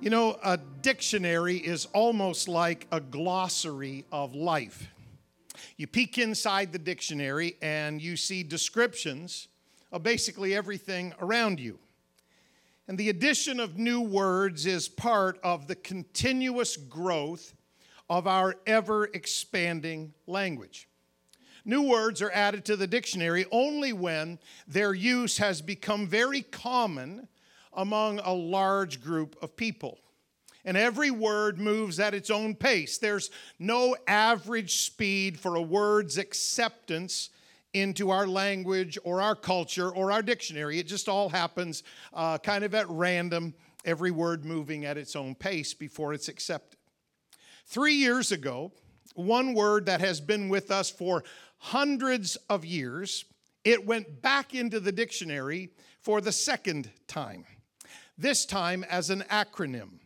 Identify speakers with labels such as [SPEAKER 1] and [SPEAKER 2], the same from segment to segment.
[SPEAKER 1] You know, a dictionary is almost like a glossary of life. You peek inside the dictionary and you see descriptions of basically everything around you. And the addition of new words is part of the continuous growth of our ever expanding language. New words are added to the dictionary only when their use has become very common among a large group of people. And every word moves at its own pace. There's no average speed for a word's acceptance into our language or our culture or our dictionary. It just all happens uh, kind of at random, every word moving at its own pace before it's accepted. Three years ago, one word that has been with us for hundreds of years, it went back into the dictionary for the second time this time as an acronym.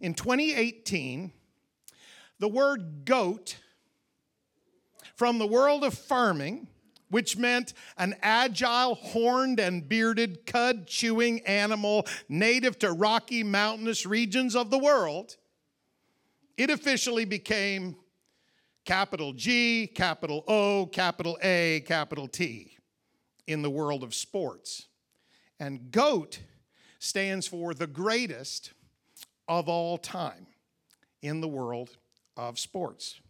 [SPEAKER 1] In 2018, the word goat from the world of farming, which meant an agile, horned, and bearded, cud chewing animal native to rocky, mountainous regions of the world, it officially became capital G, capital O, capital A, capital T in the world of sports. And goat stands for the greatest of all time in the world of sports.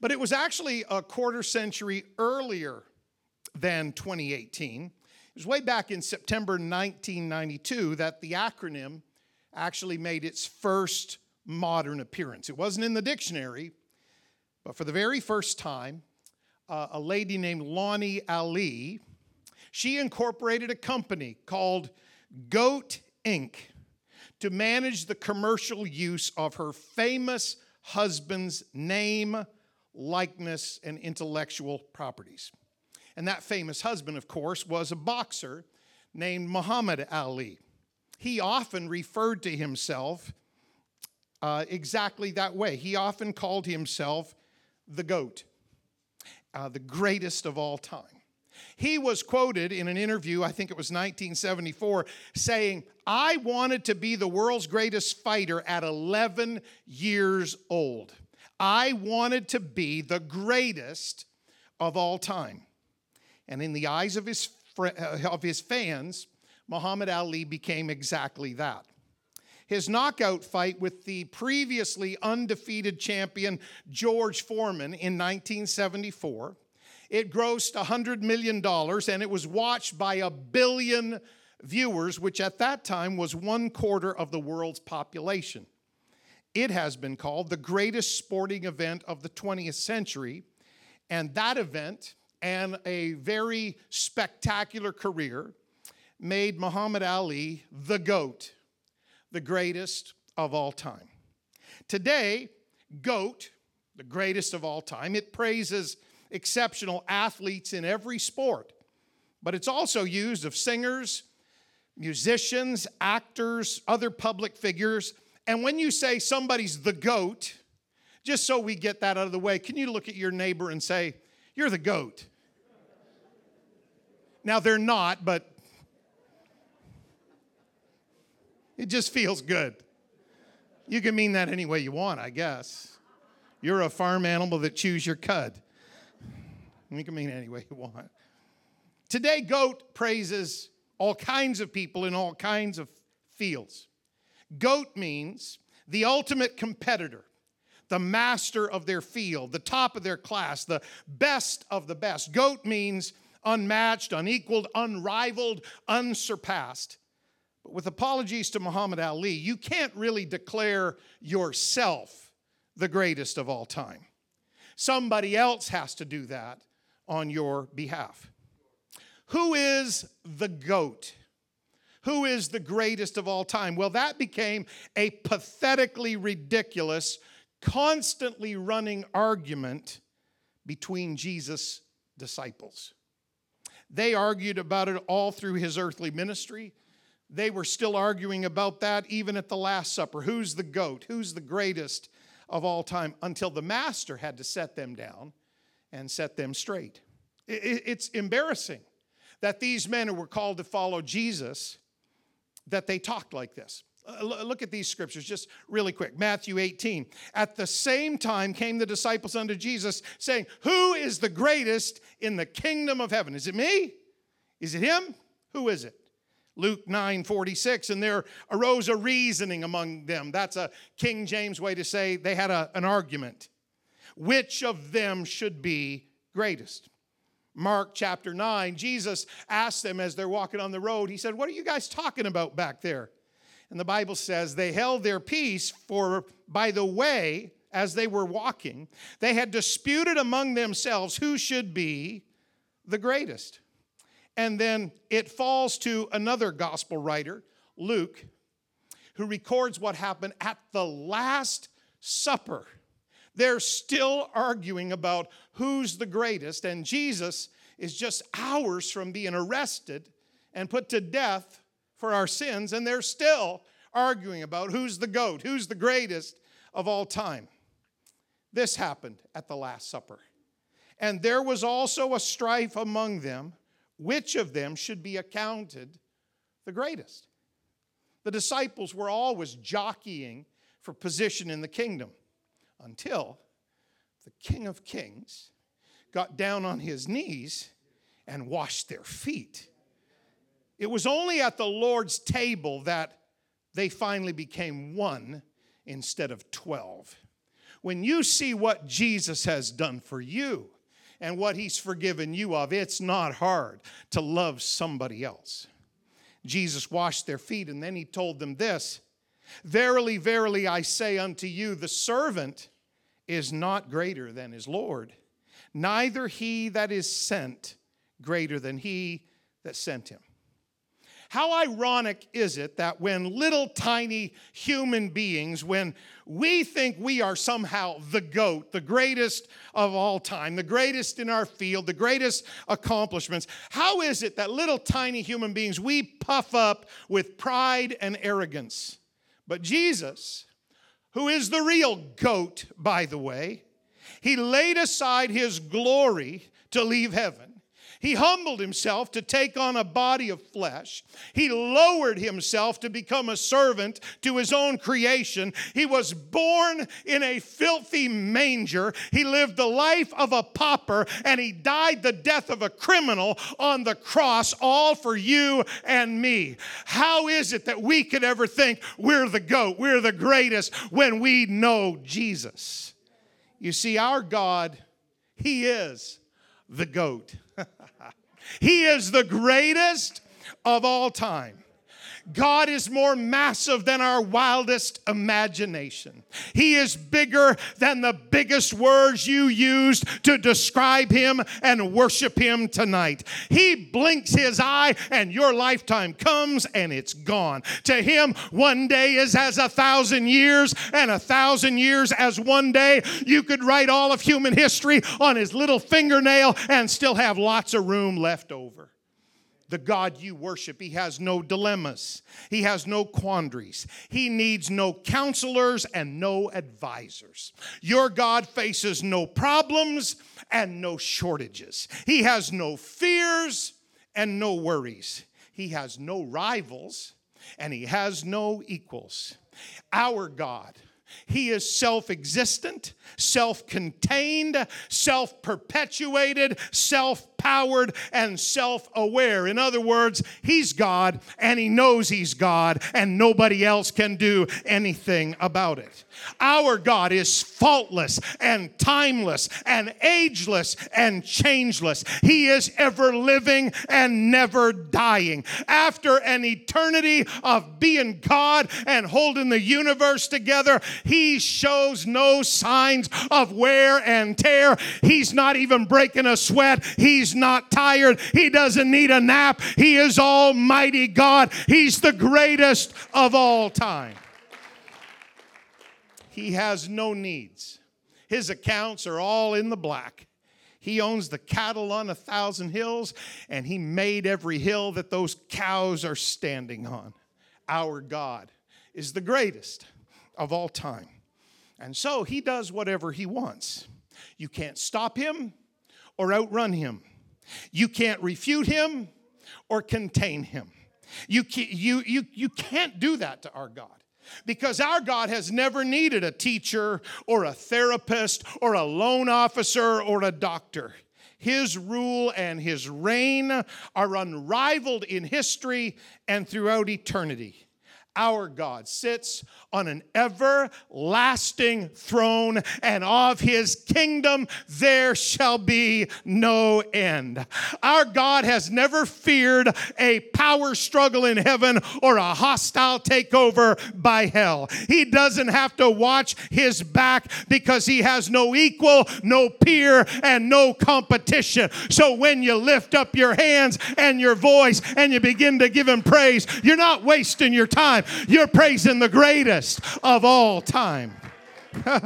[SPEAKER 1] But it was actually a quarter century earlier than 2018. It was way back in September 1992 that the acronym actually made its first modern appearance. It wasn't in the dictionary, but for the very first time, uh, a lady named Lonnie Ali, she incorporated a company called Goat Inc. to manage the commercial use of her famous husband's name, likeness, and intellectual properties. And that famous husband, of course, was a boxer named Muhammad Ali. He often referred to himself uh, exactly that way. He often called himself the GOAT, uh, the greatest of all time. He was quoted in an interview, I think it was 1974, saying, I wanted to be the world's greatest fighter at 11 years old. I wanted to be the greatest of all time. And in the eyes of his, uh, of his fans, Muhammad Ali became exactly that. His knockout fight with the previously undefeated champion George Foreman in 1974 it grossed $100 million and it was watched by a billion viewers, which at that time was one quarter of the world's population. It has been called the greatest sporting event of the 20th century, and that event and a very spectacular career made Muhammad Ali the GOAT, the greatest of all time. Today, GOAT, the greatest of all time, it praises exceptional athletes in every sport, but it's also used of singers, musicians, actors, other public figures. And when you say somebody's the goat, just so we get that out of the way, can you look at your neighbor and say, You're the goat? Now, they're not, but it just feels good. You can mean that any way you want, I guess. You're a farm animal that chews your cud. You can mean any way you want. Today, GOAT praises all kinds of people in all kinds of fields. GOAT means the ultimate competitor, the master of their field, the top of their class, the best of the best. GOAT means unmatched, unequaled, unrivaled, unsurpassed. But with apologies to Muhammad Ali, you can't really declare yourself the greatest of all time. Somebody else has to do that on your behalf. Who is the GOAT? Who is the greatest of all time? Well, that became a pathetically ridiculous, constantly running argument between Jesus' disciples. They argued about it all through his earthly ministry. They were still arguing about that even at the Last Supper. Who's the GOAT? Who's the greatest of all time? Until the Master had to set them down and set them straight. It's embarrassing that these men who were called to follow Jesus that they talked like this. Uh, look at these scriptures just really quick. Matthew 18. At the same time came the disciples unto Jesus, saying, Who is the greatest in the kingdom of heaven? Is it me? Is it him? Who is it? Luke 9 46, and there arose a reasoning among them. That's a King James way to say they had a, an argument. Which of them should be greatest? Mark chapter 9, Jesus asked them as they're walking on the road, He said, What are you guys talking about back there? And the Bible says they held their peace, for by the way, as they were walking, they had disputed among themselves who should be the greatest. And then it falls to another gospel writer, Luke, who records what happened at the Last Supper. They're still arguing about who's the greatest, and Jesus is just hours from being arrested and put to death for our sins, and they're still arguing about who's the goat, who's the greatest of all time. This happened at the Last Supper. And there was also a strife among them which of them should be accounted the greatest. The disciples were always jockeying for position in the kingdom until the King of Kings got down on his knees and washed their feet. It was only at the Lord's table that they finally became one instead of 12. When you see what Jesus has done for you and what he's forgiven you of, it's not hard to love somebody else. Jesus washed their feet and then he told them this Verily, verily, I say unto you, the servant is not greater than his Lord, neither he that is sent greater than he that sent him. How ironic is it that when little tiny human beings, when we think we are somehow the goat, the greatest of all time, the greatest in our field, the greatest accomplishments, how is it that little tiny human beings, we puff up with pride and arrogance? But Jesus, who is the real goat, by the way, he laid aside his glory to leave heaven he humbled himself to take on a body of flesh. He lowered himself to become a servant to his own creation. He was born in a filthy manger. He lived the life of a pauper and he died the death of a criminal on the cross, all for you and me. How is it that we could ever think we're the goat, we're the greatest when we know Jesus? You see, our God, He is the goat. He is the greatest of all time. God is more massive than our wildest imagination. He is bigger than the biggest words you used to describe Him and worship Him tonight. He blinks His eye and your lifetime comes and it's gone. To Him, one day is as a thousand years, and a thousand years as one day. You could write all of human history on His little fingernail and still have lots of room left over the God you worship. He has no dilemmas, He has no quandaries, He needs no counselors and no advisors. Your God faces no problems and no shortages, He has no fears and no worries, He has no rivals and He has no equals. Our God. He is self existent, self contained, self perpetuated, self powered and self aware. In other words, He's God and He knows He's God, and nobody else can do anything about it. Our God is faultless and timeless and ageless and changeless. He is ever living and never dying. After an eternity of being God and holding the universe together, He shows no signs of wear and tear. He's not even breaking a sweat. He's not tired. He doesn't need a nap. He is Almighty God. He's the greatest of all time. He has no needs. His accounts are all in the black. He owns the cattle on a thousand hills, and He made every hill that those cows are standing on. Our God is the greatest of all time. And so He does whatever He wants. You can't stop Him or outrun Him. You can't refute him or contain him. You, you, you, you can't do that to our God. Because our God has never needed a teacher or a therapist or a loan officer or a doctor. His rule and his reign are unrivaled in history and throughout eternity. Our God sits on an everlasting throne, and of his kingdom there shall be no end. Our God has never feared a power struggle in heaven or a hostile takeover by hell. He doesn't have to watch his back because he has no equal, no peer, and no competition. So when you lift up your hands and your voice and you begin to give him praise, you're not wasting your time. You're praising the greatest of all time.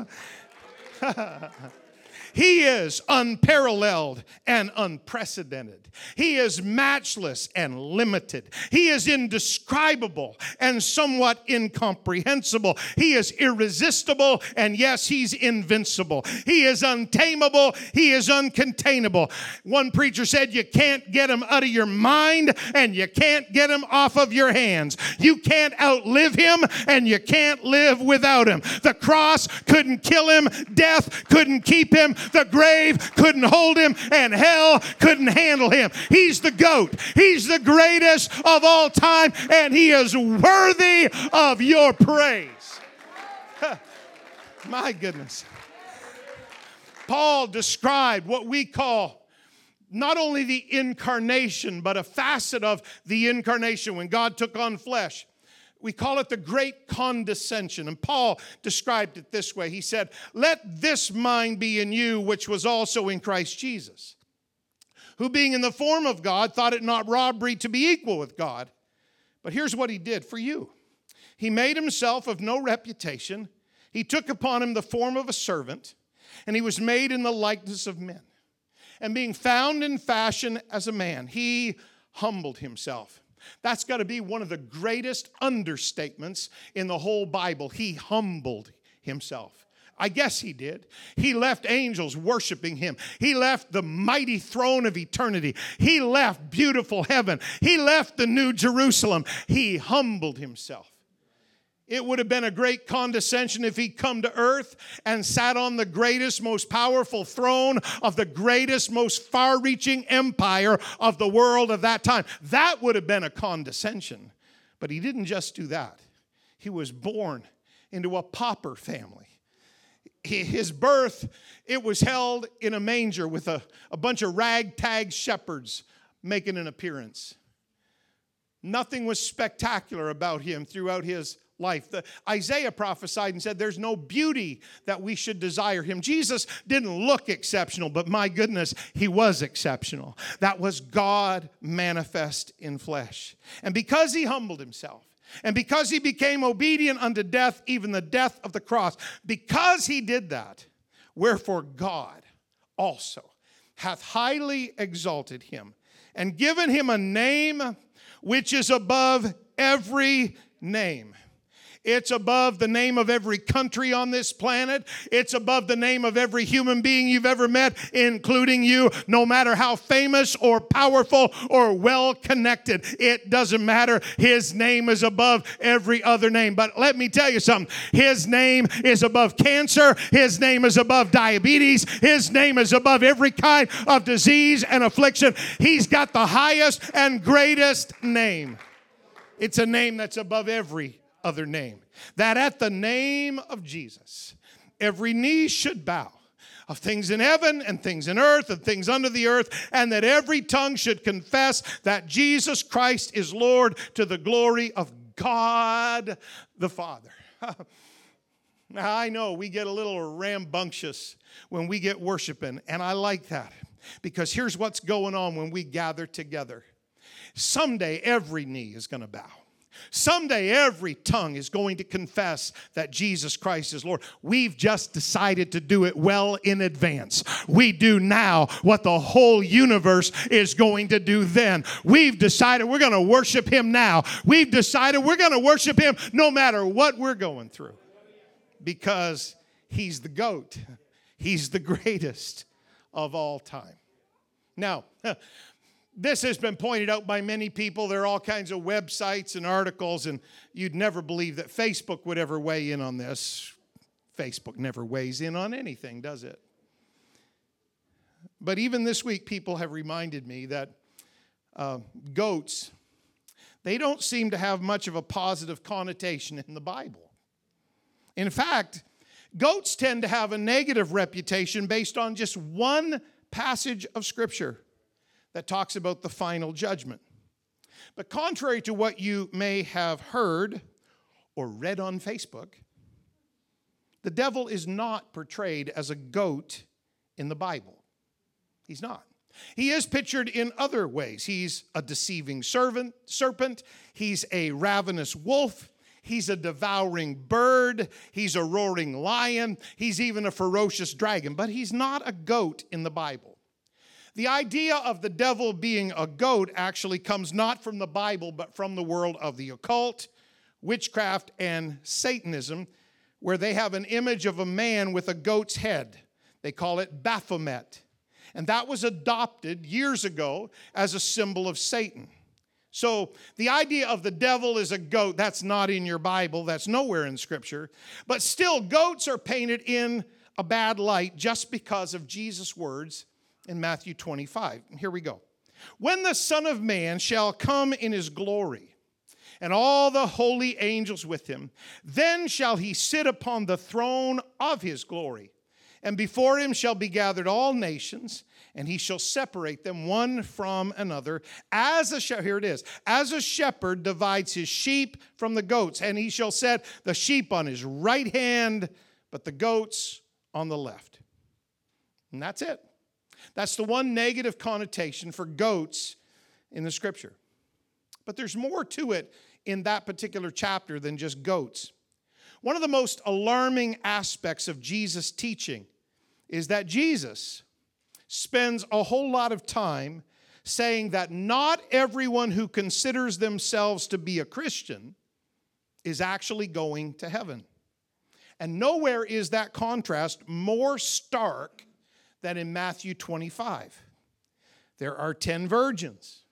[SPEAKER 1] he is unparalleled and unprecedented. He is matchless and limited. He is indescribable and somewhat incomprehensible. He is irresistible and yes, he's invincible. He is untamable. He is uncontainable. One preacher said, You can't get him out of your mind and you can't get him off of your hands. You can't outlive him and you can't live without him. The cross couldn't kill him, death couldn't keep him, the grave couldn't hold him, and hell couldn't handle him. He's the GOAT. He's the greatest of all time, and he is worthy of your praise. My goodness. Paul described what we call not only the incarnation, but a facet of the incarnation when God took on flesh. We call it the great condescension. And Paul described it this way He said, Let this mind be in you, which was also in Christ Jesus who being in the form of God thought it not robbery to be equal with God. But here's what he did for you He made himself of no reputation, he took upon him the form of a servant, and he was made in the likeness of men. And being found in fashion as a man, he humbled himself. That's got to be one of the greatest understatements in the whole Bible. He humbled himself. I guess he did. He left angels worshiping him. He left the mighty throne of eternity. He left beautiful heaven. He left the new Jerusalem. He humbled himself. It would have been a great condescension if he'd come to earth and sat on the greatest, most powerful throne of the greatest, most far reaching empire of the world of that time. That would have been a condescension. But he didn't just do that, he was born into a pauper family his birth, it was held in a manger with a, a bunch of ragtag shepherds making an appearance. Nothing was spectacular about him throughout his life. The, Isaiah prophesied and said, There's no beauty that we should desire him. Jesus didn't look exceptional, but my goodness, he was exceptional. That was God manifest in flesh. And because he humbled himself, and because he became obedient unto death, even the death of the cross, because he did that, wherefore God also hath highly exalted him and given him a name which is above every name it's above the name of every country on this planet. It's above the name of every human being you've ever met, including you, no matter how famous or powerful or well connected. It doesn't matter. His name is above every other name. But let me tell you something His name is above cancer, His name is above diabetes, His name is above every kind of disease and affliction. He's got the highest and greatest name. It's a name that's above every other name. That at the name of Jesus, every knee should bow of things in heaven and things in earth and things under the earth, and that every tongue should confess that Jesus Christ is Lord to the glory of God the Father. now, I know we get a little rambunctious when we get worshiping, and I like that because here's what's going on when we gather together. Someday, every knee is going to bow. Someday every tongue is going to confess that Jesus Christ is Lord. We've just decided to do it well in advance. We do now what the whole universe is going to do then. We've decided we're going to worship Him now. We've decided we're going to worship Him no matter what we're going through because He's the GOAT, He's the greatest of all time. Now, this has been pointed out by many people. There are all kinds of websites and articles, and you'd never believe that Facebook would ever weigh in on this. Facebook never weighs in on anything, does it? But even this week, people have reminded me that uh, goats, they don't seem to have much of a positive connotation in the Bible. In fact, goats tend to have a negative reputation based on just one passage of Scripture that talks about the final judgment. But contrary to what you may have heard or read on Facebook, the devil is not portrayed as a goat in the Bible. He's not. He is pictured in other ways. He's a deceiving servant, serpent, he's a ravenous wolf, he's a devouring bird, he's a roaring lion, he's even a ferocious dragon, but he's not a goat in the Bible. The idea of the devil being a goat actually comes not from the Bible, but from the world of the occult, witchcraft, and Satanism, where they have an image of a man with a goat's head. They call it Baphomet. And that was adopted years ago as a symbol of Satan. So the idea of the devil is a goat, that's not in your Bible, that's nowhere in Scripture. But still, goats are painted in a bad light just because of Jesus' words in Matthew 25. Here we go. When the Son of Man shall come in his glory, and all the holy angels with him, then shall he sit upon the throne of his glory. And before him shall be gathered all nations, and he shall separate them one from another. As a shepherd, here it is, as a shepherd divides his sheep from the goats, and he shall set the sheep on his right hand, but the goats on the left. And that's it. That's the one negative connotation for goats in the scripture. But there's more to it in that particular chapter than just goats. One of the most alarming aspects of Jesus' teaching is that Jesus spends a whole lot of time saying that not everyone who considers themselves to be a Christian is actually going to heaven. And nowhere is that contrast more stark that in Matthew 25. There are 10 virgins.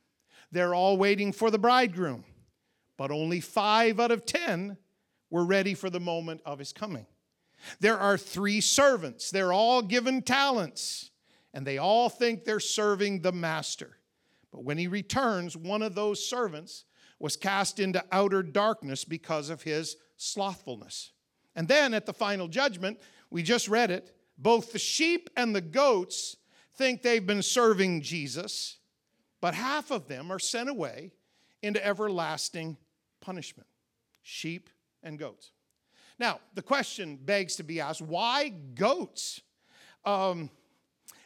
[SPEAKER 1] They're all waiting for the bridegroom, but only five out of 10 were ready for the moment of his coming. There are three servants. They're all given talents, and they all think they're serving the master. But when he returns, one of those servants was cast into outer darkness because of his slothfulness. And then at the final judgment, we just read it, both the sheep and the goats think they've been serving Jesus, but half of them are sent away into everlasting punishment sheep and goats. Now, the question begs to be asked why goats? Um,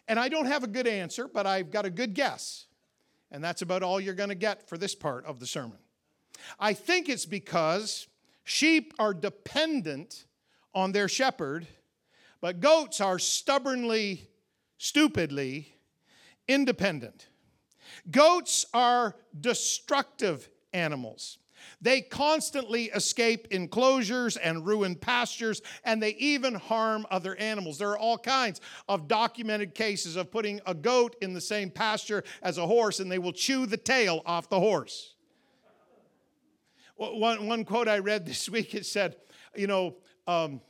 [SPEAKER 1] and I don't have a good answer, but I've got a good guess. And that's about all you're going to get for this part of the sermon. I think it's because sheep are dependent on their shepherd but goats are stubbornly, stupidly independent. Goats are destructive animals. They constantly escape enclosures and ruin pastures, and they even harm other animals. There are all kinds of documented cases of putting a goat in the same pasture as a horse, and they will chew the tail off the horse. One, one quote I read this week it said, you know, um,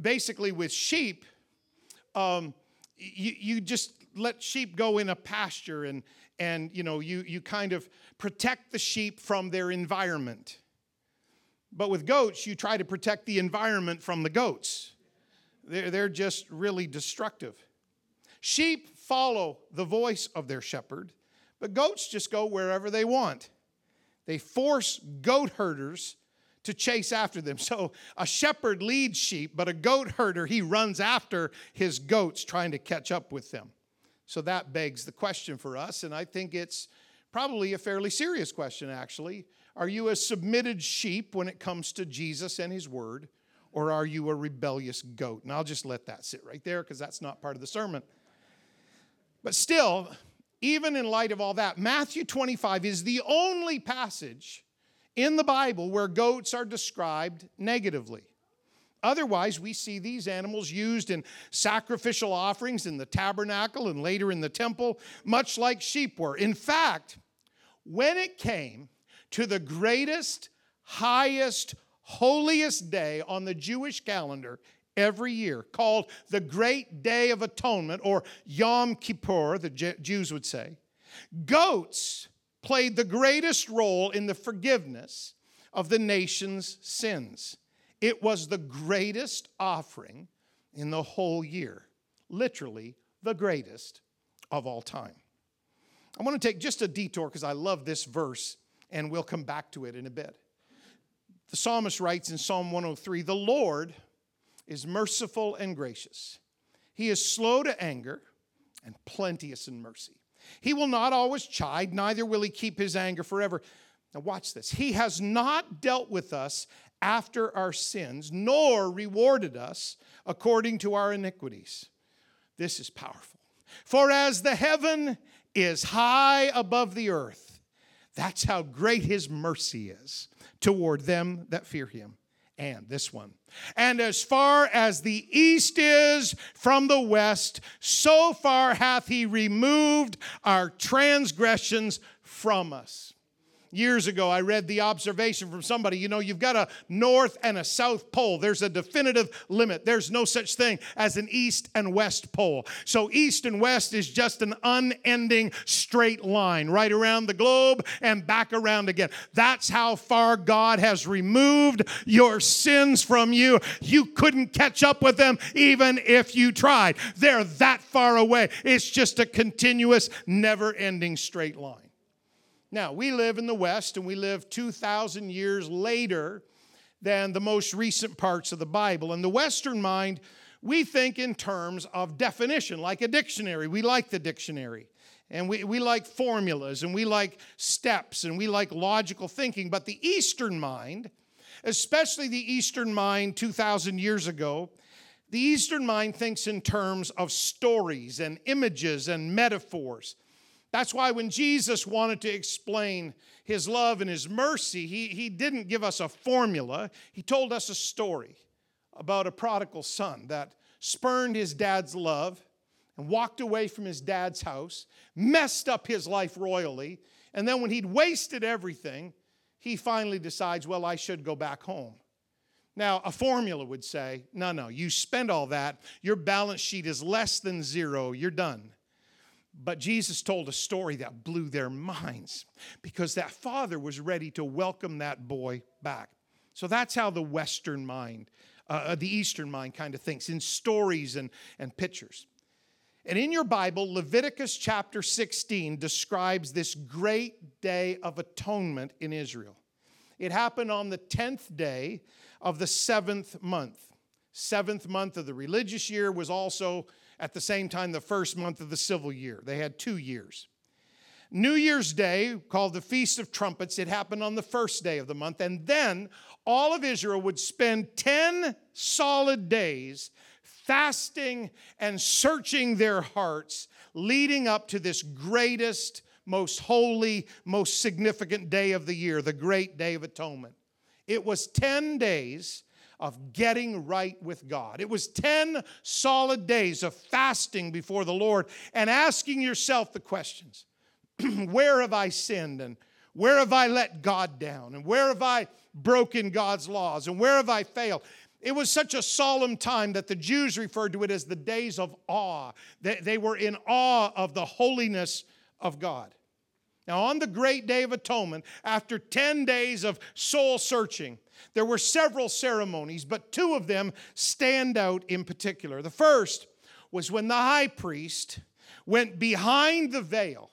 [SPEAKER 1] basically with sheep, um, you, you just let sheep go in a pasture and, and you know, you, you kind of protect the sheep from their environment. But with goats, you try to protect the environment from the goats. They're, they're just really destructive. Sheep follow the voice of their shepherd, but goats just go wherever they want. They force goat herders to chase after them. So a shepherd leads sheep, but a goat herder, he runs after his goats trying to catch up with them. So that begs the question for us, and I think it's probably a fairly serious question, actually. Are you a submitted sheep when it comes to Jesus and his word, or are you a rebellious goat? And I'll just let that sit right there because that's not part of the sermon. But still, even in light of all that, Matthew 25 is the only passage in the Bible where goats are described negatively. Otherwise, we see these animals used in sacrificial offerings in the tabernacle and later in the temple, much like sheep were. In fact, when it came to the greatest, highest, holiest day on the Jewish calendar every year, called the Great Day of Atonement, or Yom Kippur, the Jews would say, goats played the greatest role in the forgiveness of the nation's sins. It was the greatest offering in the whole year, literally, the greatest of all time. I want to take just a detour because I love this verse, and we'll come back to it in a bit. The psalmist writes in Psalm 103 The Lord is merciful and gracious, He is slow to anger and plenteous in mercy. He will not always chide, neither will He keep His anger forever. Now, watch this. He has not dealt with us after our sins, nor rewarded us according to our iniquities. This is powerful. For as the heaven is high above the earth, that's how great his mercy is toward them that fear him. And this one. And as far as the east is from the west, so far hath he removed our transgressions from us years ago, I read the observation from somebody you know, you've got a north and a south pole. There's a definitive limit. There's no such thing as an east and west pole. So, east and west is just an unending straight line right around the globe and back around again. That's how far God has removed your sins from you. You couldn't catch up with them even if you tried. They're that far away. It's just a continuous, never ending straight line. Now, we live in the West and we live 2,000 years later than the most recent parts of the Bible. And the Western mind, we think in terms of definition, like a dictionary. We like the dictionary. And we, we like formulas and we like steps and we like logical thinking. But the Eastern mind, especially the Eastern mind 2,000 years ago, the Eastern mind thinks in terms of stories and images and metaphors. That's why when Jesus wanted to explain his love and his mercy, he, he didn't give us a formula. He told us a story about a prodigal son that spurned his dad's love and walked away from his dad's house, messed up his life royally, and then when he'd wasted everything, he finally decides, well, I should go back home. Now, a formula would say, no, no, you spend all that, your balance sheet is less than zero, you're done. But Jesus told a story that blew their minds because that father was ready to welcome that boy back. So that's how the Western mind, uh, uh, the Eastern mind kind of thinks in stories and, and pictures. And in your Bible, Leviticus chapter 16 describes this great day of atonement in Israel. It happened on the 10th day of the seventh month. Seventh month of the religious year was also at the same time the first month of the civil year. They had two years. New Year's Day, called the Feast of Trumpets, it happened on the first day of the month. And then all of Israel would spend 10 solid days fasting and searching their hearts, leading up to this greatest, most holy, most significant day of the year, the great day of atonement. It was 10 days of getting right with God. It was 10 solid days of fasting before the Lord and asking yourself the questions Where have I sinned? And where have I let God down? And where have I broken God's laws? And where have I failed? It was such a solemn time that the Jews referred to it as the days of awe. They, were in awe of the holiness of God. Now, on the great day of atonement, after 10 days of soul searching, there were several ceremonies, but two of them stand out in particular. The first was when the high priest went behind the veil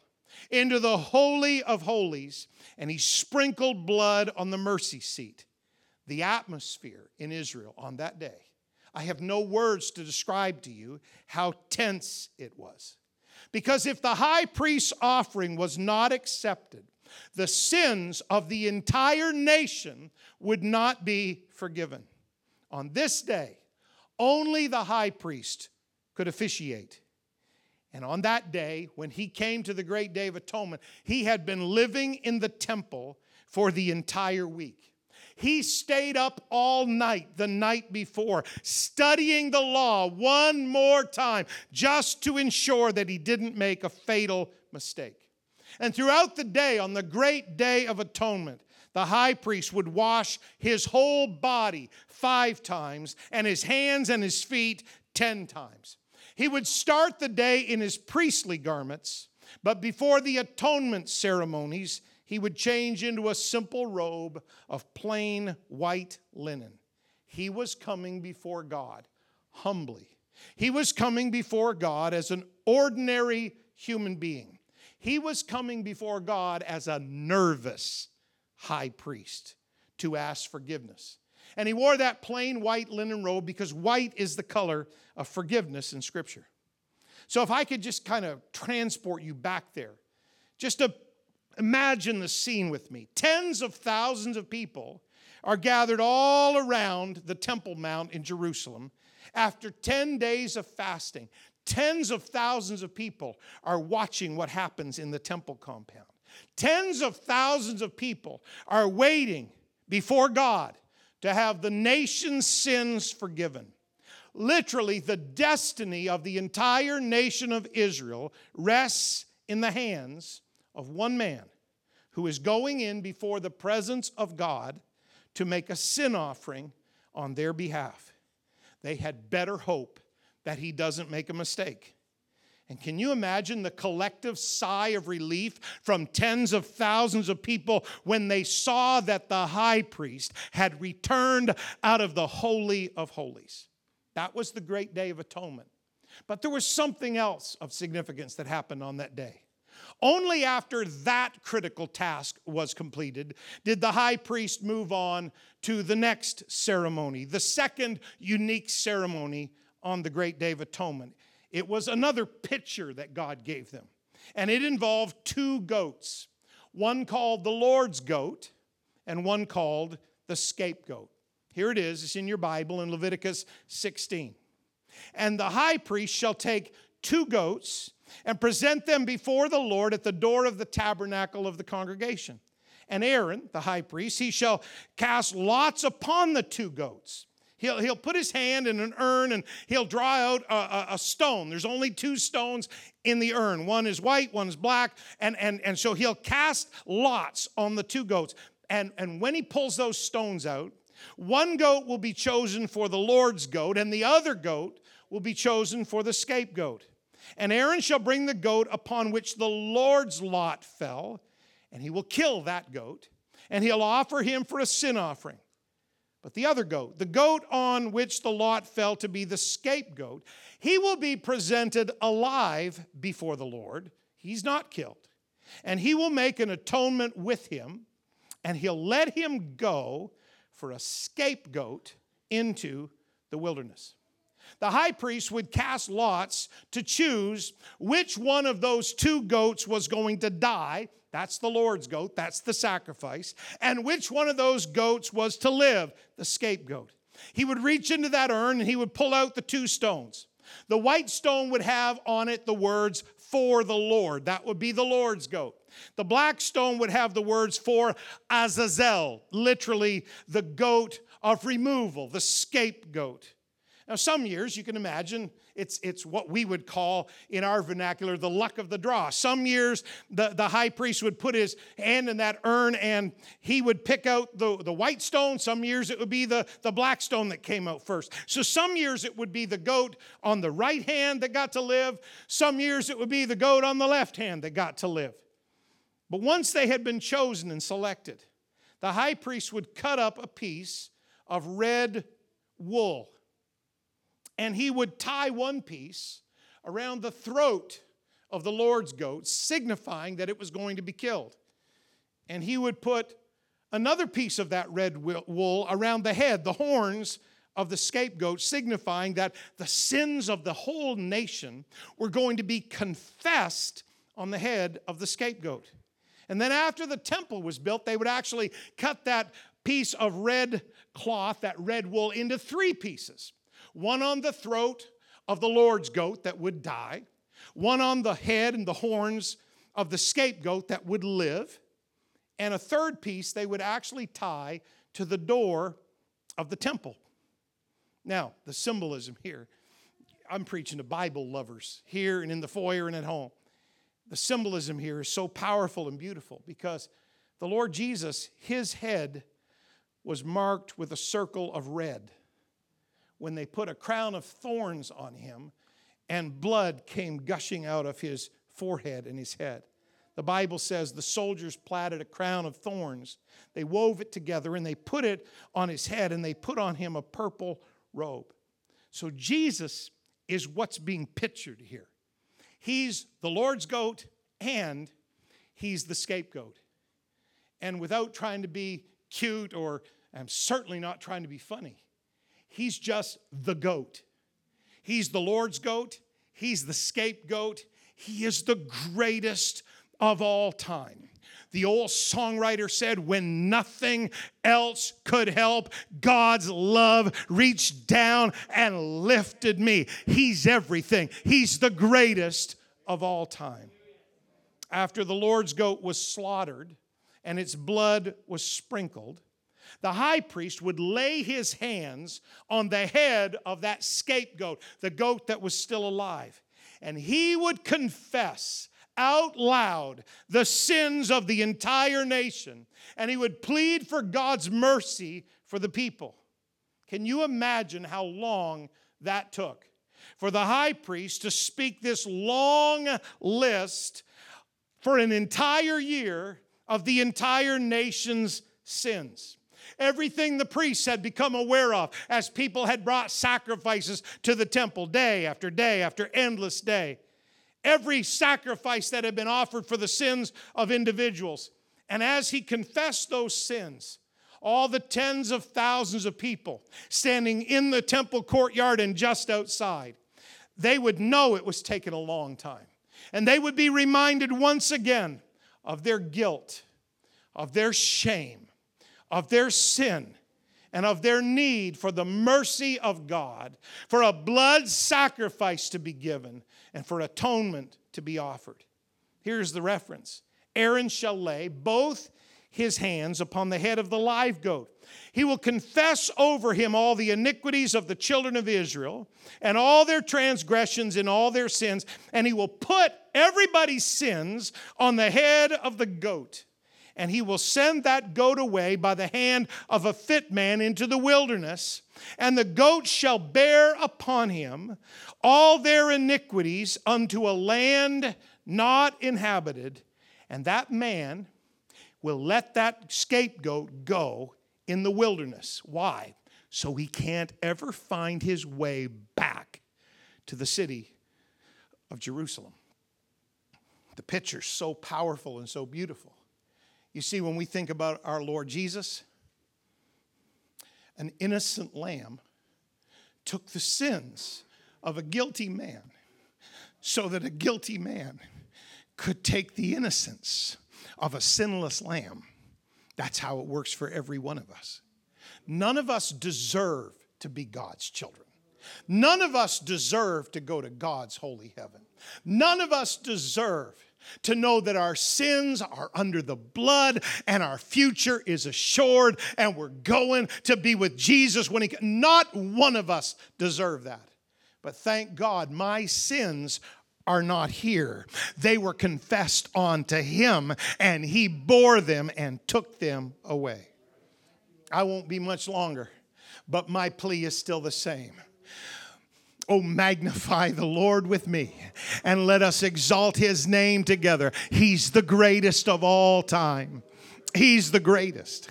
[SPEAKER 1] into the Holy of Holies and he sprinkled blood on the mercy seat. The atmosphere in Israel on that day, I have no words to describe to you how tense it was. Because if the high priest's offering was not accepted, the sins of the entire nation would not be forgiven. On this day, only the high priest could officiate. And on that day, when he came to the great day of atonement, he had been living in the temple for the entire week. He stayed up all night the night before, studying the law one more time, just to ensure that he didn't make a fatal mistake. And throughout the day, on the great day of atonement, the high priest would wash his whole body five times and his hands and his feet ten times. He would start the day in his priestly garments, but before the atonement ceremonies, he would change into a simple robe of plain white linen. He was coming before God humbly. He was coming before God as an ordinary human being. He was coming before God as a nervous high priest to ask forgiveness. And he wore that plain white linen robe because white is the color of forgiveness in Scripture. So if I could just kind of transport you back there, just to imagine the scene with me. Tens of thousands of people are gathered all around the Temple Mount in Jerusalem after 10 days of fasting. Tens of thousands of people are watching what happens in the temple compound. Tens of thousands of people are waiting before God to have the nation's sins forgiven. Literally, the destiny of the entire nation of Israel rests in the hands of one man who is going in before the presence of God to make a sin offering on their behalf. They had better hope that he doesn't make a mistake. And can you imagine the collective sigh of relief from tens of thousands of people when they saw that the high priest had returned out of the Holy of Holies? That was the great day of atonement. But there was something else of significance that happened on that day. Only after that critical task was completed did the high priest move on to the next ceremony, the second unique ceremony on the great day of atonement. It was another picture that God gave them. And it involved two goats, one called the Lord's goat and one called the scapegoat. Here it is, it's in your Bible in Leviticus 16. And the high priest shall take two goats and present them before the Lord at the door of the tabernacle of the congregation. And Aaron, the high priest, he shall cast lots upon the two goats He'll, he'll put his hand in an urn and he'll draw out a, a, a, stone. There's only two stones in the urn. One is white, one is black. And, and, and so he'll cast lots on the two goats. And, and when he pulls those stones out, one goat will be chosen for the Lord's goat, and the other goat will be chosen for the scapegoat. And Aaron shall bring the goat upon which the Lord's lot fell, and he will kill that goat, and he'll offer him for a sin offering. But the other goat, the goat on which the lot fell to be the scapegoat, he will be presented alive before the Lord. He's not killed. And he will make an atonement with him, and he'll let him go for a scapegoat into the wilderness. The high priest would cast lots to choose which one of those two goats was going to die that's the Lord's goat, that's the sacrifice. And which one of those goats was to live? The scapegoat. He would reach into that urn and he would pull out the two stones. The white stone would have on it the words, for the Lord. That would be the Lord's goat. The black stone would have the words for Azazel, literally the goat of removal, the scapegoat. Now, some years you can imagine it's, it's what we would call in our vernacular the luck of the draw. Some years the, the high priest would put his hand in that urn and he would pick out the, the white stone. Some years it would be the, the black stone that came out first. So some years it would be the goat on the right hand that got to live. Some years it would be the goat on the left hand that got to live. But once they had been chosen and selected, the high priest would cut up a piece of red wool and he would tie one piece around the throat of the Lord's goat, signifying that it was going to be killed. And he would put another piece of that red wool around the head, the horns of the scapegoat, signifying that the sins of the whole nation were going to be confessed on the head of the scapegoat. And then after the temple was built, they would actually cut that piece of red cloth, that red wool, into three pieces one on the throat of the Lord's goat that would die, one on the head and the horns of the scapegoat that would live, and a third piece they would actually tie to the door of the temple. Now, the symbolism here, I'm preaching to Bible lovers here and in the foyer and at home. The symbolism here is so powerful and beautiful because the Lord Jesus, his head was marked with a circle of red when they put a crown of thorns on him and blood came gushing out of his forehead and his head. The Bible says the soldiers plaited a crown of thorns. They wove it together and they put it on his head and they put on him a purple robe. So Jesus is what's being pictured here. He's the Lord's goat and he's the scapegoat. And without trying to be cute or I'm certainly not trying to be funny, he's just the goat. He's the Lord's goat, he's the scapegoat, he is the greatest of all time. The old songwriter said, When nothing else could help, God's love reached down and lifted me. He's everything, He's the greatest of all time. After the Lord's goat was slaughtered and its blood was sprinkled, the high priest would lay his hands on the head of that scapegoat, the goat that was still alive, and he would confess out loud the sins of the entire nation, and he would plead for God's mercy for the people. Can you imagine how long that took? For the high priest to speak this long list for an entire year of the entire nation's sins. Everything the priests had become aware of as people had brought sacrifices to the temple day after day after endless day every sacrifice that had been offered for the sins of individuals. And as he confessed those sins, all the tens of thousands of people standing in the temple courtyard and just outside, they would know it was taking a long time. And they would be reminded once again of their guilt, of their shame, of their sin, and of their need for the mercy of God, for a blood sacrifice to be given, and for atonement to be offered. Here's the reference Aaron shall lay both his hands upon the head of the live goat. He will confess over him all the iniquities of the children of Israel and all their transgressions and all their sins, and he will put everybody's sins on the head of the goat. And he will send that goat away by the hand of a fit man into the wilderness and the goat shall bear upon him all their iniquities unto a land not inhabited, and that man will let that scapegoat go in the wilderness. Why? So he can't ever find his way back to the city of Jerusalem. The picture's so powerful and so beautiful. You see, when we think about our Lord Jesus, an innocent lamb took the sins of a guilty man so that a guilty man could take the innocence of a sinless lamb. That's how it works for every one of us. None of us deserve to be God's children. None of us deserve to go to God's holy heaven. None of us deserve to know that our sins are under the blood and our future is assured and we're going to be with Jesus when he not one of us deserve that. But thank God my sins are not here. They were confessed unto him and he bore them and took them away. I won't be much longer but my plea is still the same Oh, magnify the Lord with me and let us exalt his name together. He's the greatest of all time. He's the greatest.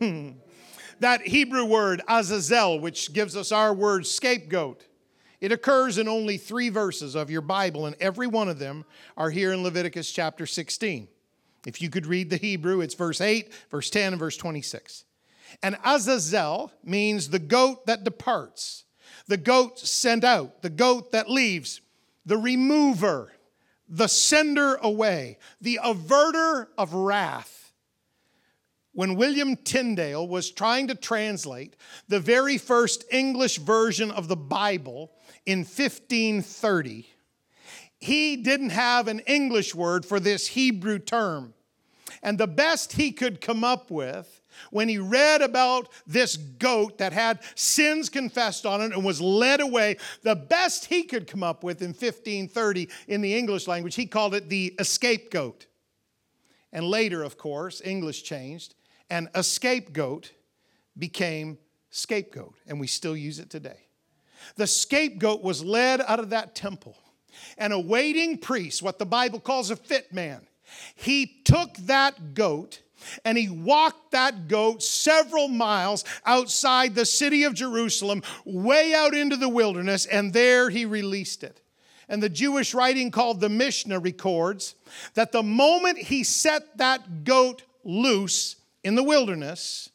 [SPEAKER 1] Hmm. That Hebrew word, azazel, which gives us our word scapegoat, it occurs in only three verses of your Bible, and every one of them are here in Leviticus chapter 16. If you could read the Hebrew, it's verse 8, verse 10, and verse 26. And Azazel means the goat that departs the goat sent out, the goat that leaves, the remover, the sender away, the averter of wrath. When William Tyndale was trying to translate the very first English version of the Bible in 1530, he didn't have an English word for this Hebrew term. And the best he could come up with when he read about this goat that had sins confessed on it and was led away, the best he could come up with in 1530 in the English language, he called it the escape goat. And later, of course, English changed, and a scapegoat became scapegoat, and we still use it today. The scapegoat was led out of that temple, and a waiting priest, what the Bible calls a fit man, he took that goat and he walked that goat several miles outside the city of Jerusalem, way out into the wilderness, and there he released it. And the Jewish writing called the Mishnah records that the moment he set that goat loose in the wilderness,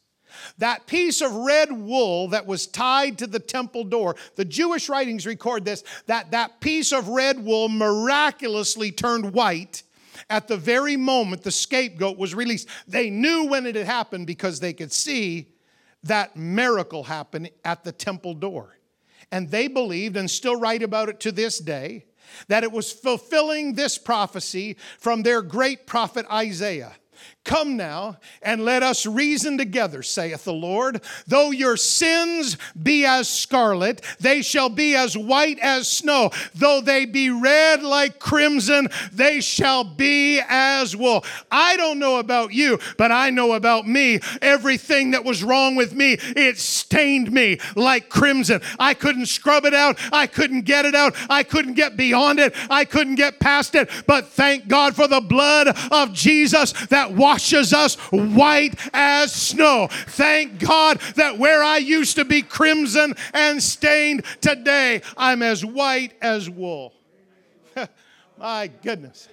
[SPEAKER 1] that piece of red wool that was tied to the temple door, the Jewish writings record this, that that piece of red wool miraculously turned white at the very moment the scapegoat was released. They knew when it had happened because they could see that miracle happen at the temple door. And they believed, and still write about it to this day, that it was fulfilling this prophecy from their great prophet Isaiah. Come now and let us reason together, saith the Lord. Though your sins be as scarlet, they shall be as white as snow. Though they be red like crimson, they shall be as wool. I don't know about you, but I know about me. Everything that was wrong with me, it stained me like crimson. I couldn't scrub it out. I couldn't get it out. I couldn't get beyond it. I couldn't get past it. But thank God for the blood of Jesus that washes us white as snow. Thank God that where I used to be crimson and stained, today I'm as white as wool. My goodness.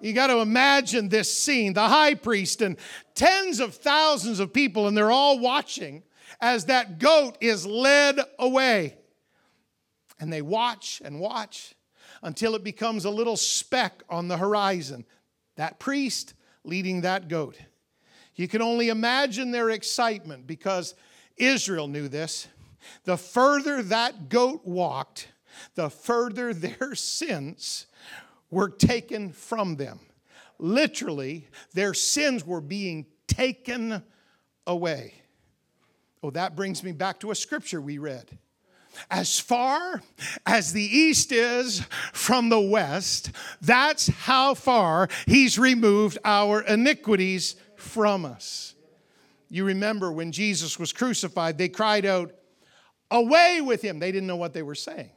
[SPEAKER 1] You got to imagine this scene the high priest and tens of thousands of people, and they're all watching as that goat is led away. And they watch and watch until it becomes a little speck on the horizon. That priest leading that goat. You can only imagine their excitement because Israel knew this. The further that goat walked, the further their sins were taken from them. Literally, their sins were being taken away. Oh, that brings me back to a scripture we read. As far as the east is from the west, that's how far he's removed our iniquities from us. You remember when Jesus was crucified, they cried out, Away with him. They didn't know what they were saying.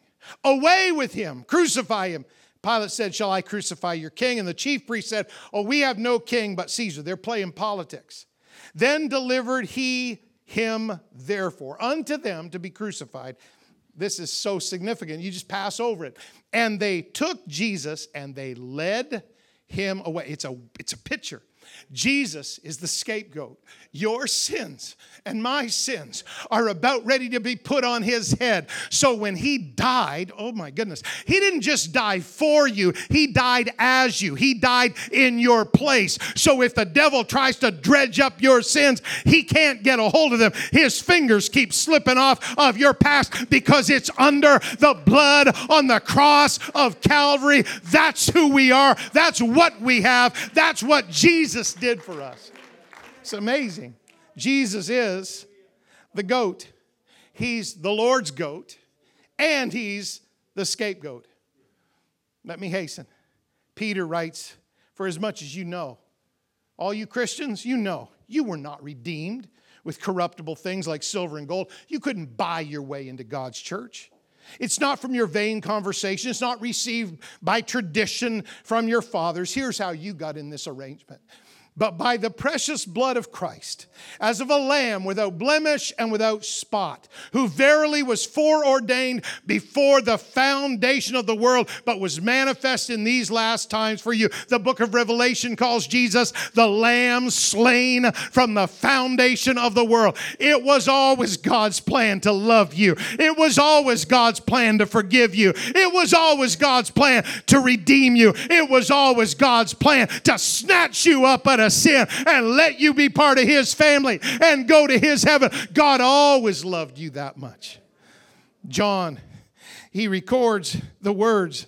[SPEAKER 1] Away with him, crucify him. Pilate said, Shall I crucify your king? And the chief priest said, Oh, we have no king but Caesar. They're playing politics. Then delivered he him, therefore, unto them to be crucified. This is so significant. You just pass over it. And they took Jesus and they led him away. It's a, it's a picture. Jesus is the scapegoat. Your sins and my sins are about ready to be put on his head. So when he died, oh my goodness, he didn't just die for you, he died as you. He died in your place. So if the devil tries to dredge up your sins, he can't get a hold of them. His fingers keep slipping off of your past because it's under the blood on the cross of Calvary. That's who we are. That's what we have. That's what Jesus did for us. It's amazing. Jesus is the goat. He's the Lord's goat, and he's the scapegoat. Let me hasten. Peter writes, For as much as you know, all you Christians, you know, you were not redeemed with corruptible things like silver and gold. You couldn't buy your way into God's church. It's not from your vain conversation. It's not received by tradition from your fathers. Here's how you got in this arrangement but by the precious blood of Christ, as of a lamb without blemish and without spot, who verily was foreordained before the foundation of the world, but was manifest in these last times for you. The book of Revelation calls Jesus the lamb slain from the foundation of the world. It was always God's plan to love you, it was always God's plan to forgive you, it was always God's plan to redeem you, it was always God's plan to snatch you up at a of sin and let you be part of His family and go to His heaven. God always loved you that much. John, he records the words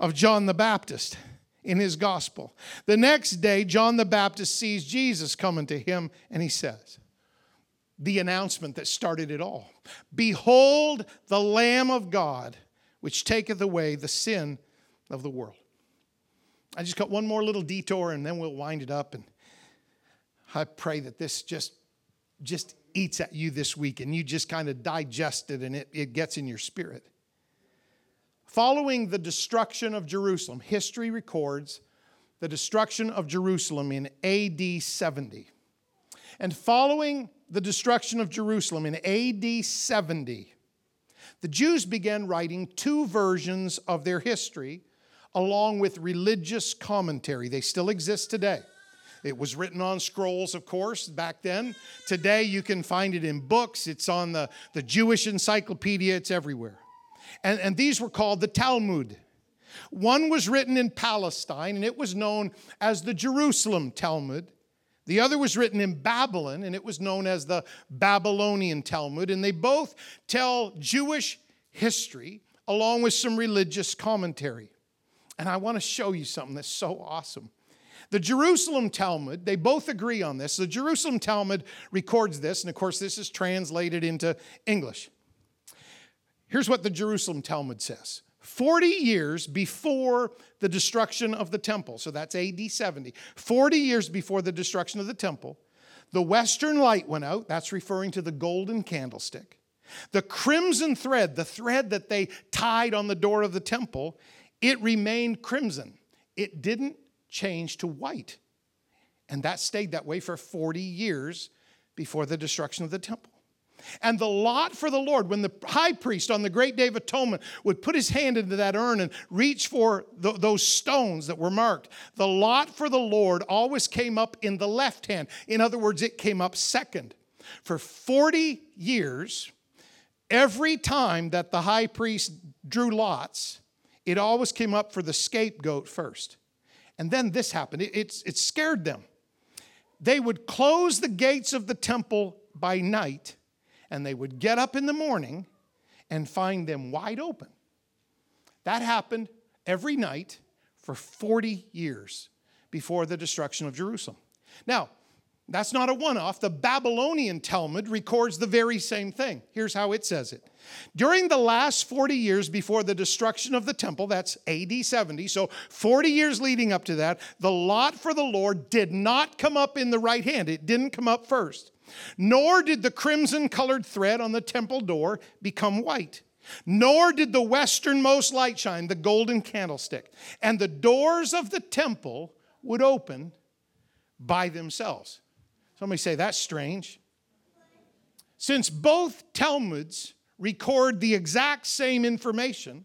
[SPEAKER 1] of John the Baptist. in his gospel. The next day, John the Baptist sees Jesus coming to him, and he says, the announcement that started it all Behold, the Lamb of God, which taketh away the sin of the world. I just got one more little detour and then we'll wind it up. And I pray that this just, just eats at you this week and you just kind of digest it and it, it gets in your spirit. Following the destruction of Jerusalem, history records the destruction of Jerusalem in AD 70. And following the destruction of Jerusalem in AD 70, the Jews began writing two versions of their history along with religious commentary. They still exist today. It was written on scrolls, of course, back then. Today, you can find it in books, it's on the, the Jewish encyclopedia, it's everywhere and, and these were called the Talmud. One was written in Palestine, and it was known as the Jerusalem Talmud. The other was written in Babylon, and it was known as the Babylonian Talmud. And they both tell Jewish history along with some religious commentary. And I want to show you something that's so awesome. The Jerusalem Talmud, they both agree on this. The Jerusalem Talmud records this, and of course, this is translated into English. Here's what the Jerusalem Talmud says 40 years before the destruction of the temple, so that's AD 70, 40 years before the destruction of the temple, the western light went out. That's referring to the golden candlestick. The crimson thread, the thread that they tied on the door of the temple, it remained crimson. It didn't change to white. And that stayed that way for 40 years before the destruction of the temple. And the lot for the Lord, when the high priest on the great day of atonement would put his hand into that urn and reach for the, those stones that were marked, the lot for the Lord always came up in the left hand. In other words, it came up second. For 40 years, every time that the high priest drew lots, it always came up for the scapegoat first. And then this happened. It, it, it scared them. They would close the gates of the temple by night and they would get up in the morning and find them wide open. That happened every night for 40 years before the destruction of Jerusalem. Now, that's not a one off. The Babylonian Talmud records the very same thing. Here's how it says it. During the last 40 years before the destruction of the temple, that's AD 70, so 40 years leading up to that, the lot for the Lord did not come up in the right hand. It didn't come up first. Nor did the crimson colored thread on the temple door become white. Nor did the westernmost light shine, the golden candlestick. And the doors of the temple would open by themselves. Somebody say, that's strange. Since both Talmuds record the exact same information,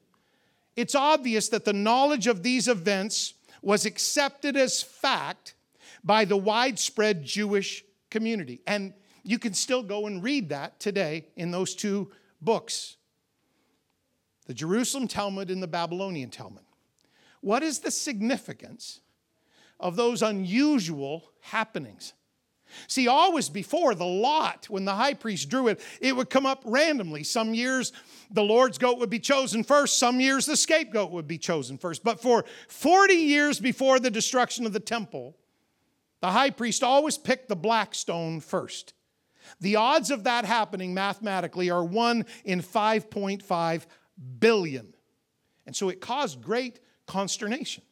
[SPEAKER 1] it's obvious that the knowledge of these events was accepted as fact by the widespread Jewish community. And you can still go and read that today in those two books the Jerusalem Talmud and the Babylonian Talmud. What is the significance of those unusual happenings? See, always before the lot, when the high priest drew it, it would come up randomly. Some years the Lord's goat would be chosen first, some years the scapegoat would be chosen first. But for 40 years before the destruction of the temple, the high priest always picked the black stone first. The odds of that happening mathematically are 1 in 5.5 billion. And so it caused great consternation.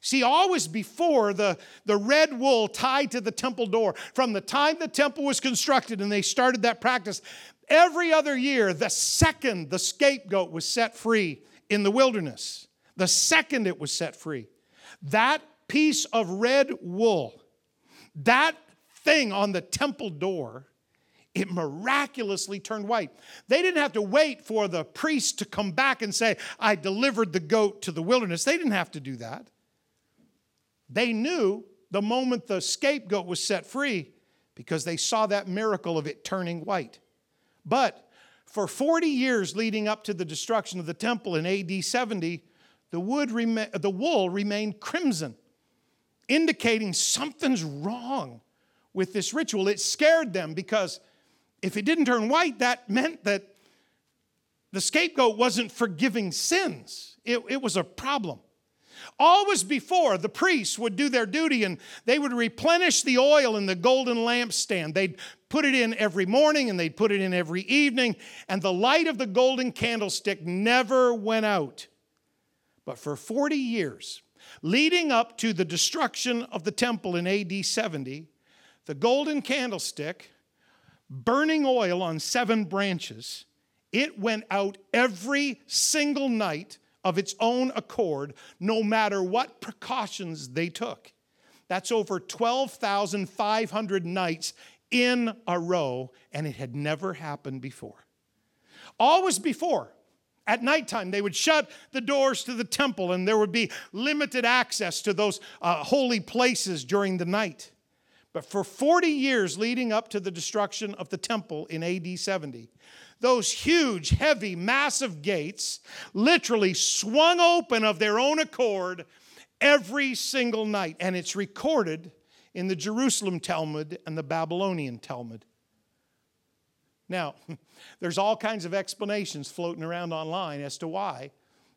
[SPEAKER 1] See, always before the, the red wool tied to the temple door, from the time the temple was constructed and they started that practice, every other year, the second the scapegoat was set free in the wilderness, the second it was set free, that piece of red wool that thing on the temple door, it miraculously turned white. They didn't have to wait for the priest to come back and say, I delivered the goat to the wilderness. They didn't have to do that. They knew the moment the scapegoat was set free because they saw that miracle of it turning white. But for 40 years leading up to the destruction of the temple in AD 70, the, wood rema- the wool remained crimson indicating something's wrong with this ritual. It scared them because if it didn't turn white, that meant that the scapegoat wasn't forgiving sins, it, it was a problem. Always before, the priests would do their duty and they would replenish the oil in the golden lampstand. They'd put it in every morning and they'd put it in every evening, and the light of the golden candlestick never went out. But for 40 years, leading up to the destruction of the temple in AD 70, the golden candlestick, burning oil on seven branches, it went out every single night of its own accord, no matter what precautions they took. That's over 12,500 nights in a row, and it had never happened before. Always before, at nighttime, they would shut the doors to the temple, and there would be limited access to those uh, holy places during the night. But for 40 years leading up to the destruction of the temple in AD 70, those huge, heavy, massive gates literally swung open of their own accord every single night. And it's recorded in the Jerusalem Talmud and the Babylonian Talmud. Now, there's all kinds of explanations floating around online as to why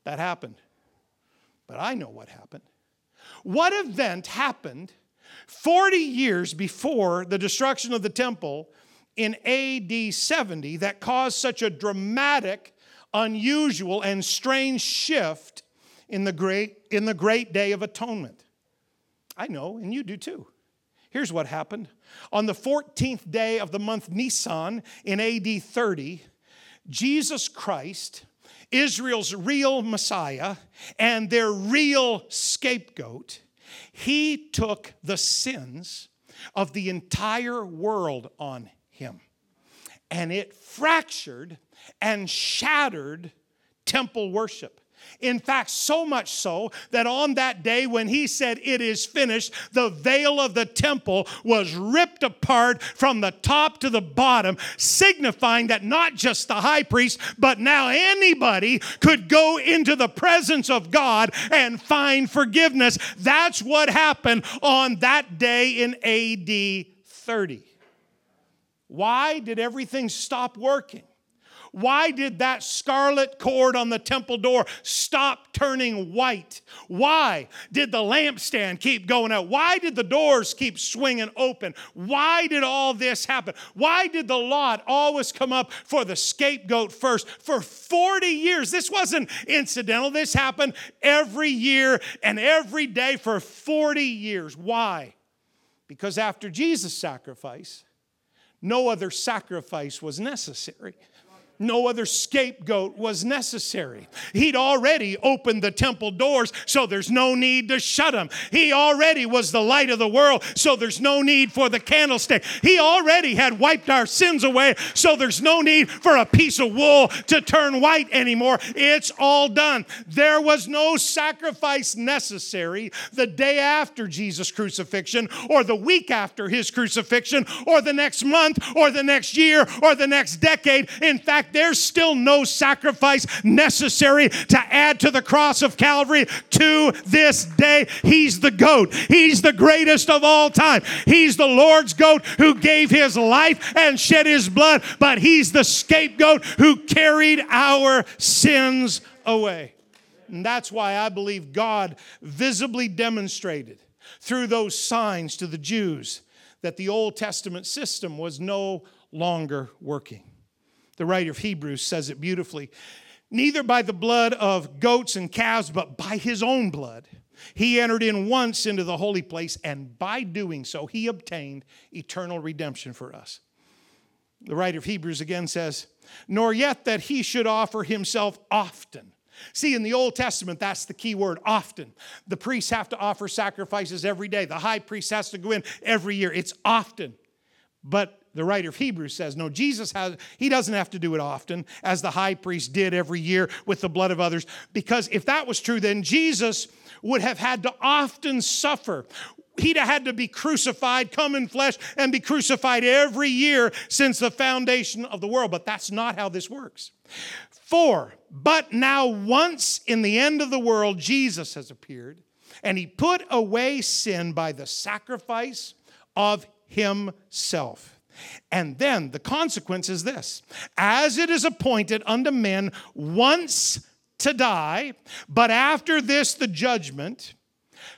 [SPEAKER 1] that happened. But I know what happened. What event happened 40 years before the destruction of the temple in AD 70 that caused such a dramatic, unusual, and strange shift in the great, in the great day of atonement? I know, and you do too. Here's what happened. On the 14th day of the month Nisan in AD 30, Jesus Christ, Israel's real Messiah and their real scapegoat, he took the sins of the entire world on him. And it fractured and shattered temple worship. In fact, so much so that on that day when he said, It is finished, the veil of the temple was ripped apart from the top to the bottom, signifying that not just the high priest, but now anybody could go into the presence of God and find forgiveness. That's what happened on that day in AD 30. Why did everything stop working? Why did that scarlet cord on the temple door stop turning white? Why did the lampstand keep going out? Why did the doors keep swinging open? Why did all this happen? Why did the lot always come up for the scapegoat first? For 40 years, this wasn't incidental. This happened every year and every day for 40 years. Why? Because after Jesus' sacrifice, no other sacrifice was necessary no other scapegoat was necessary. He'd already opened the temple doors, so there's no need to shut them. He already was the light of the world, so there's no need for the candlestick. He already had wiped our sins away, so there's no need for a piece of wool to turn white anymore. It's all done. There was no sacrifice necessary the day after Jesus' crucifixion, or the week after his crucifixion, or the next month, or the next year, or the next decade. In fact, there's still no sacrifice necessary to add to the cross of Calvary to this day. He's the goat, He's the greatest of all time. He's the Lord's goat who gave His life and shed His blood, but He's the scapegoat who carried our sins away. And that's why I believe God visibly demonstrated through those signs to the Jews that the Old Testament system was no longer working. The writer of Hebrews says it beautifully. Neither by the blood of goats and calves, but by his own blood. He entered in once into the holy place, and by doing so, he obtained eternal redemption for us. The writer of Hebrews again says, Nor yet that he should offer himself often. See, in the Old Testament, that's the key word often. The priests have to offer sacrifices every day, the high priest has to go in every year. It's often. But the writer of Hebrews says, no, Jesus has, he doesn't have to do it often, as the high priest did every year with the blood of others. Because if that was true, then Jesus would have had to often suffer. He'd have had to be crucified, come in flesh, and be crucified every year since the foundation of the world. But that's not how this works. For, but now once in the end of the world, Jesus has appeared, and he put away sin by the sacrifice of himself. And then the consequence is this as it is appointed unto men once to die, but after this, the judgment.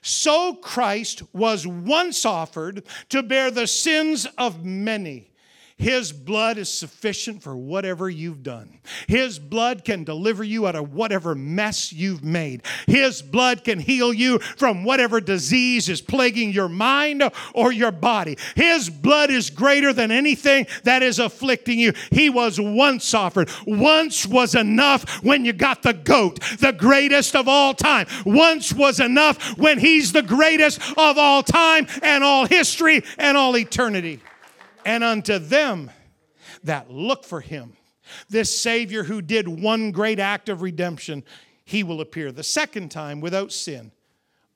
[SPEAKER 1] So Christ was once offered to bear the sins of many. His blood is sufficient for whatever you've done. His blood can deliver you out of whatever mess you've made. His blood can heal you from whatever disease is plaguing your mind or your body. His blood is greater than anything that is afflicting you. He was once offered. Once was enough when you got the goat, the greatest of all time. Once was enough when he's the greatest of all time and all history and all eternity and unto them that look for him. This Savior who did one great act of redemption, he will appear the second time without sin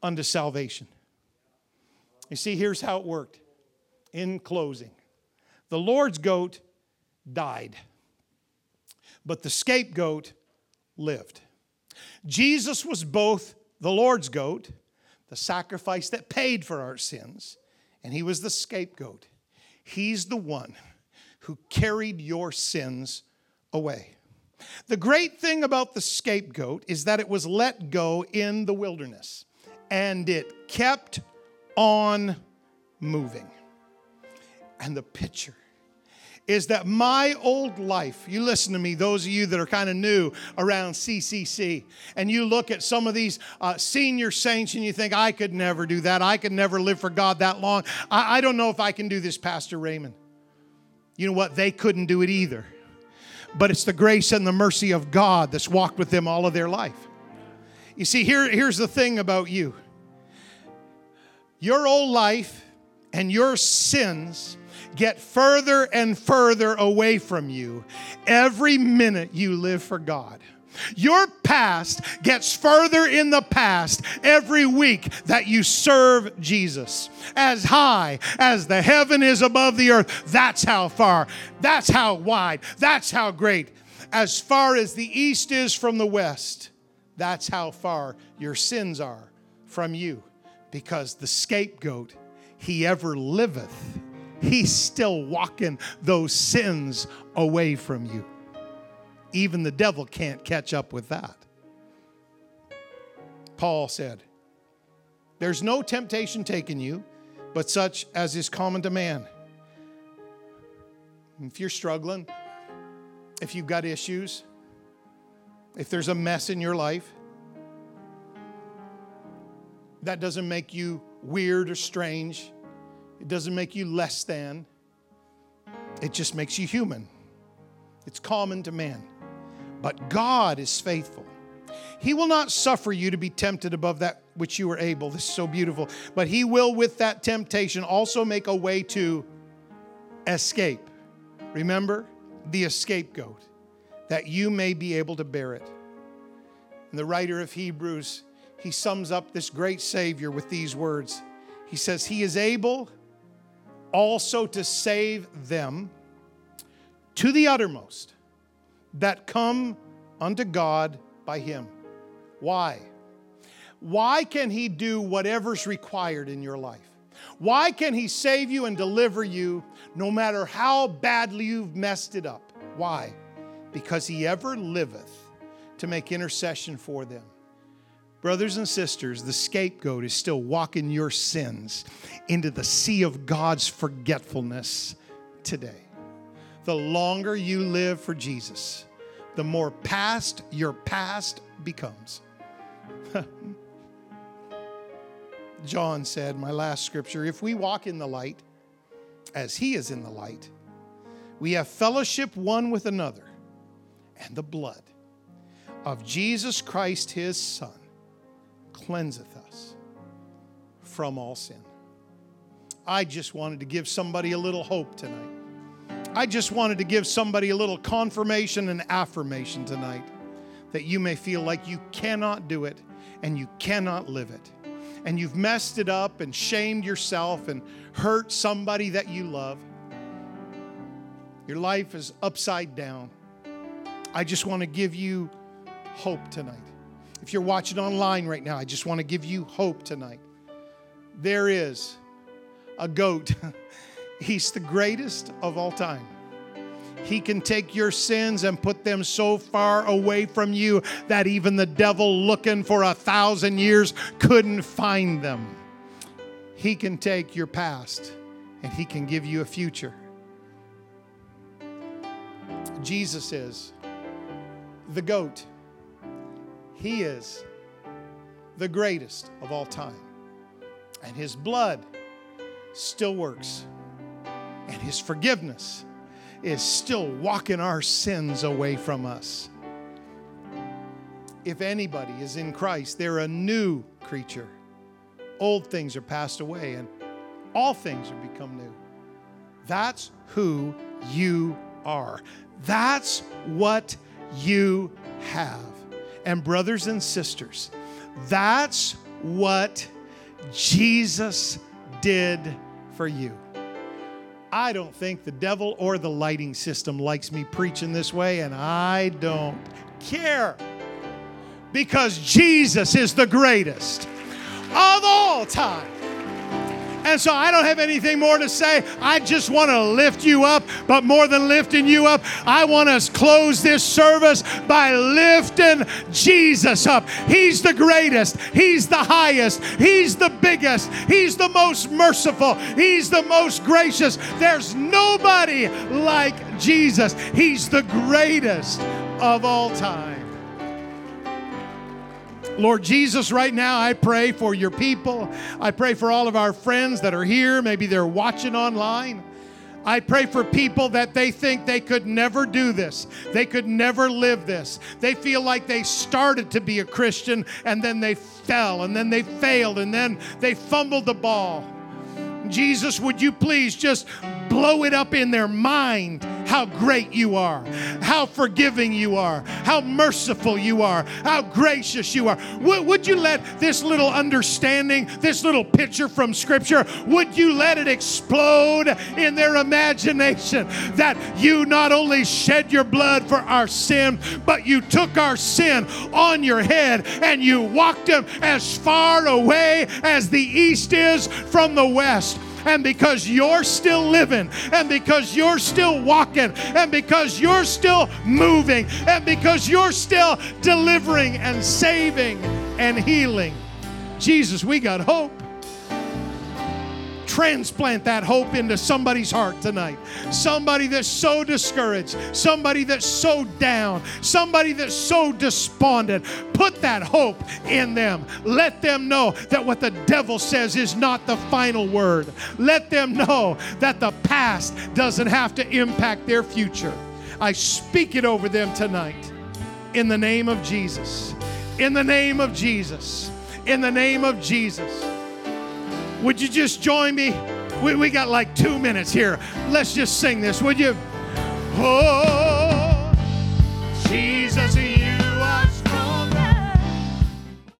[SPEAKER 1] unto salvation. You see, here's how it worked. In closing, the Lord's goat died, but the scapegoat lived. Jesus was both the Lord's goat, the sacrifice that paid for our sins, and he was the scapegoat. He's the one who carried your sins away. The great thing about the scapegoat is that it was let go in the wilderness and it kept on moving. And the picture is that my old life, you listen to me, those of you that are kind of new around CCC, and you look at some of these uh, senior saints and you think, I could never do that. I could never live for God that long. I, I don't know if I can do this, Pastor Raymond. You know what? They couldn't do it either. But it's the grace and the mercy of God that's walked with them all of their life. You see, here, here's the thing about you your old life and your sins get further and further away from you every minute you live for God. Your past gets further in the past every week that you serve Jesus. As high as the heaven is above the earth, that's how far, that's how wide, that's how great. As far as the east is from the west, that's how far your sins are from you. Because the scapegoat, he ever liveth He's still walking those sins away from you. Even the devil can't catch up with that. Paul said, There's no temptation taken you, but such as is common to man. If you're struggling, if you've got issues, if there's a mess in your life, that doesn't make you weird or strange. It doesn't make you less than, it just makes you human. It's common to man. But God is faithful. He will not suffer you to be tempted above that which you are able. This is so beautiful. But He will, with that temptation, also make a way to escape. Remember the scapegoat, that you may be able to bear it. And the writer of Hebrews, he sums up this great Savior with these words. He says, He is able also to save them to the uttermost that come unto God by him. Why? Why can he do whatever's required in your life? Why can he save you and deliver you no matter how badly you've messed it up? Why? Because he ever liveth to make intercession for them. Brothers and sisters, the scapegoat is still walking your sins into the sea of God's forgetfulness today. The longer you live for Jesus, the more past your past becomes. John said, my last scripture, if we walk in the light as he is in the light, we have fellowship one with another, and the blood of Jesus Christ, his Son cleanseth us from all sin. I just wanted to give somebody a little hope tonight. I just wanted to give somebody a little confirmation and affirmation tonight that you may feel like you cannot do it and you cannot live it. And you've messed it up and shamed yourself and hurt somebody that you love. Your life is upside down. I just want to give you hope tonight. If you're watching online right now, I just want to give you hope tonight. There is a goat. He's the greatest of all time. He can take your sins and put them so far away from you that even the devil looking for a thousand years couldn't find them. He can take your past and He can give you a future. Jesus is the goat. He is the greatest of all time. And His blood still works. And His forgiveness is still walking our sins away from us. If anybody is in Christ, they're a new creature. Old things are passed away and all things have become new. That's who you are. That's what you have. And, brothers and sisters, that's what Jesus did for you. I don't think the devil or the lighting system likes me preaching this way, and I don't care because Jesus is the greatest of all time. And so I don't have anything more to say. I just want to lift you up. But more than lifting you up, I want to close this service by lifting Jesus up. He's the greatest, He's the highest, He's the biggest, He's the most merciful, He's the most gracious. There's nobody like Jesus. He's the greatest of all time. Lord Jesus, right now I pray for your people. I pray for all of our friends that are here. Maybe they're watching online. I pray for people that they think they could never do this. They could never live this. They feel like they started to be a Christian and then they fell and then they failed and then they fumbled the ball. Jesus, would you please just blow it up in their mind how great you are, how forgiving you are, how merciful you are, how gracious you are. Would, would you let this little understanding, this little picture from Scripture, would you let it explode in their imagination that you not only shed your blood for our sin, but you took our sin on your head and you walked them as far away as the east is from the west. And because you're still living, and because you're still walking, and because you're still moving, and because you're still delivering and saving and healing, Jesus, we got hope transplant that hope into somebody's heart tonight. Somebody that's so discouraged, somebody that's so down, somebody that's so despondent. Put that hope in them. Let them know that what the devil says is not the final word. Let them know that the past doesn't have to impact their future. I speak it over them tonight in the name of Jesus. In the name of Jesus. In the name of Jesus. Would you just join me? We, we got like two minutes here. Let's just sing this, would you? Oh, Jesus.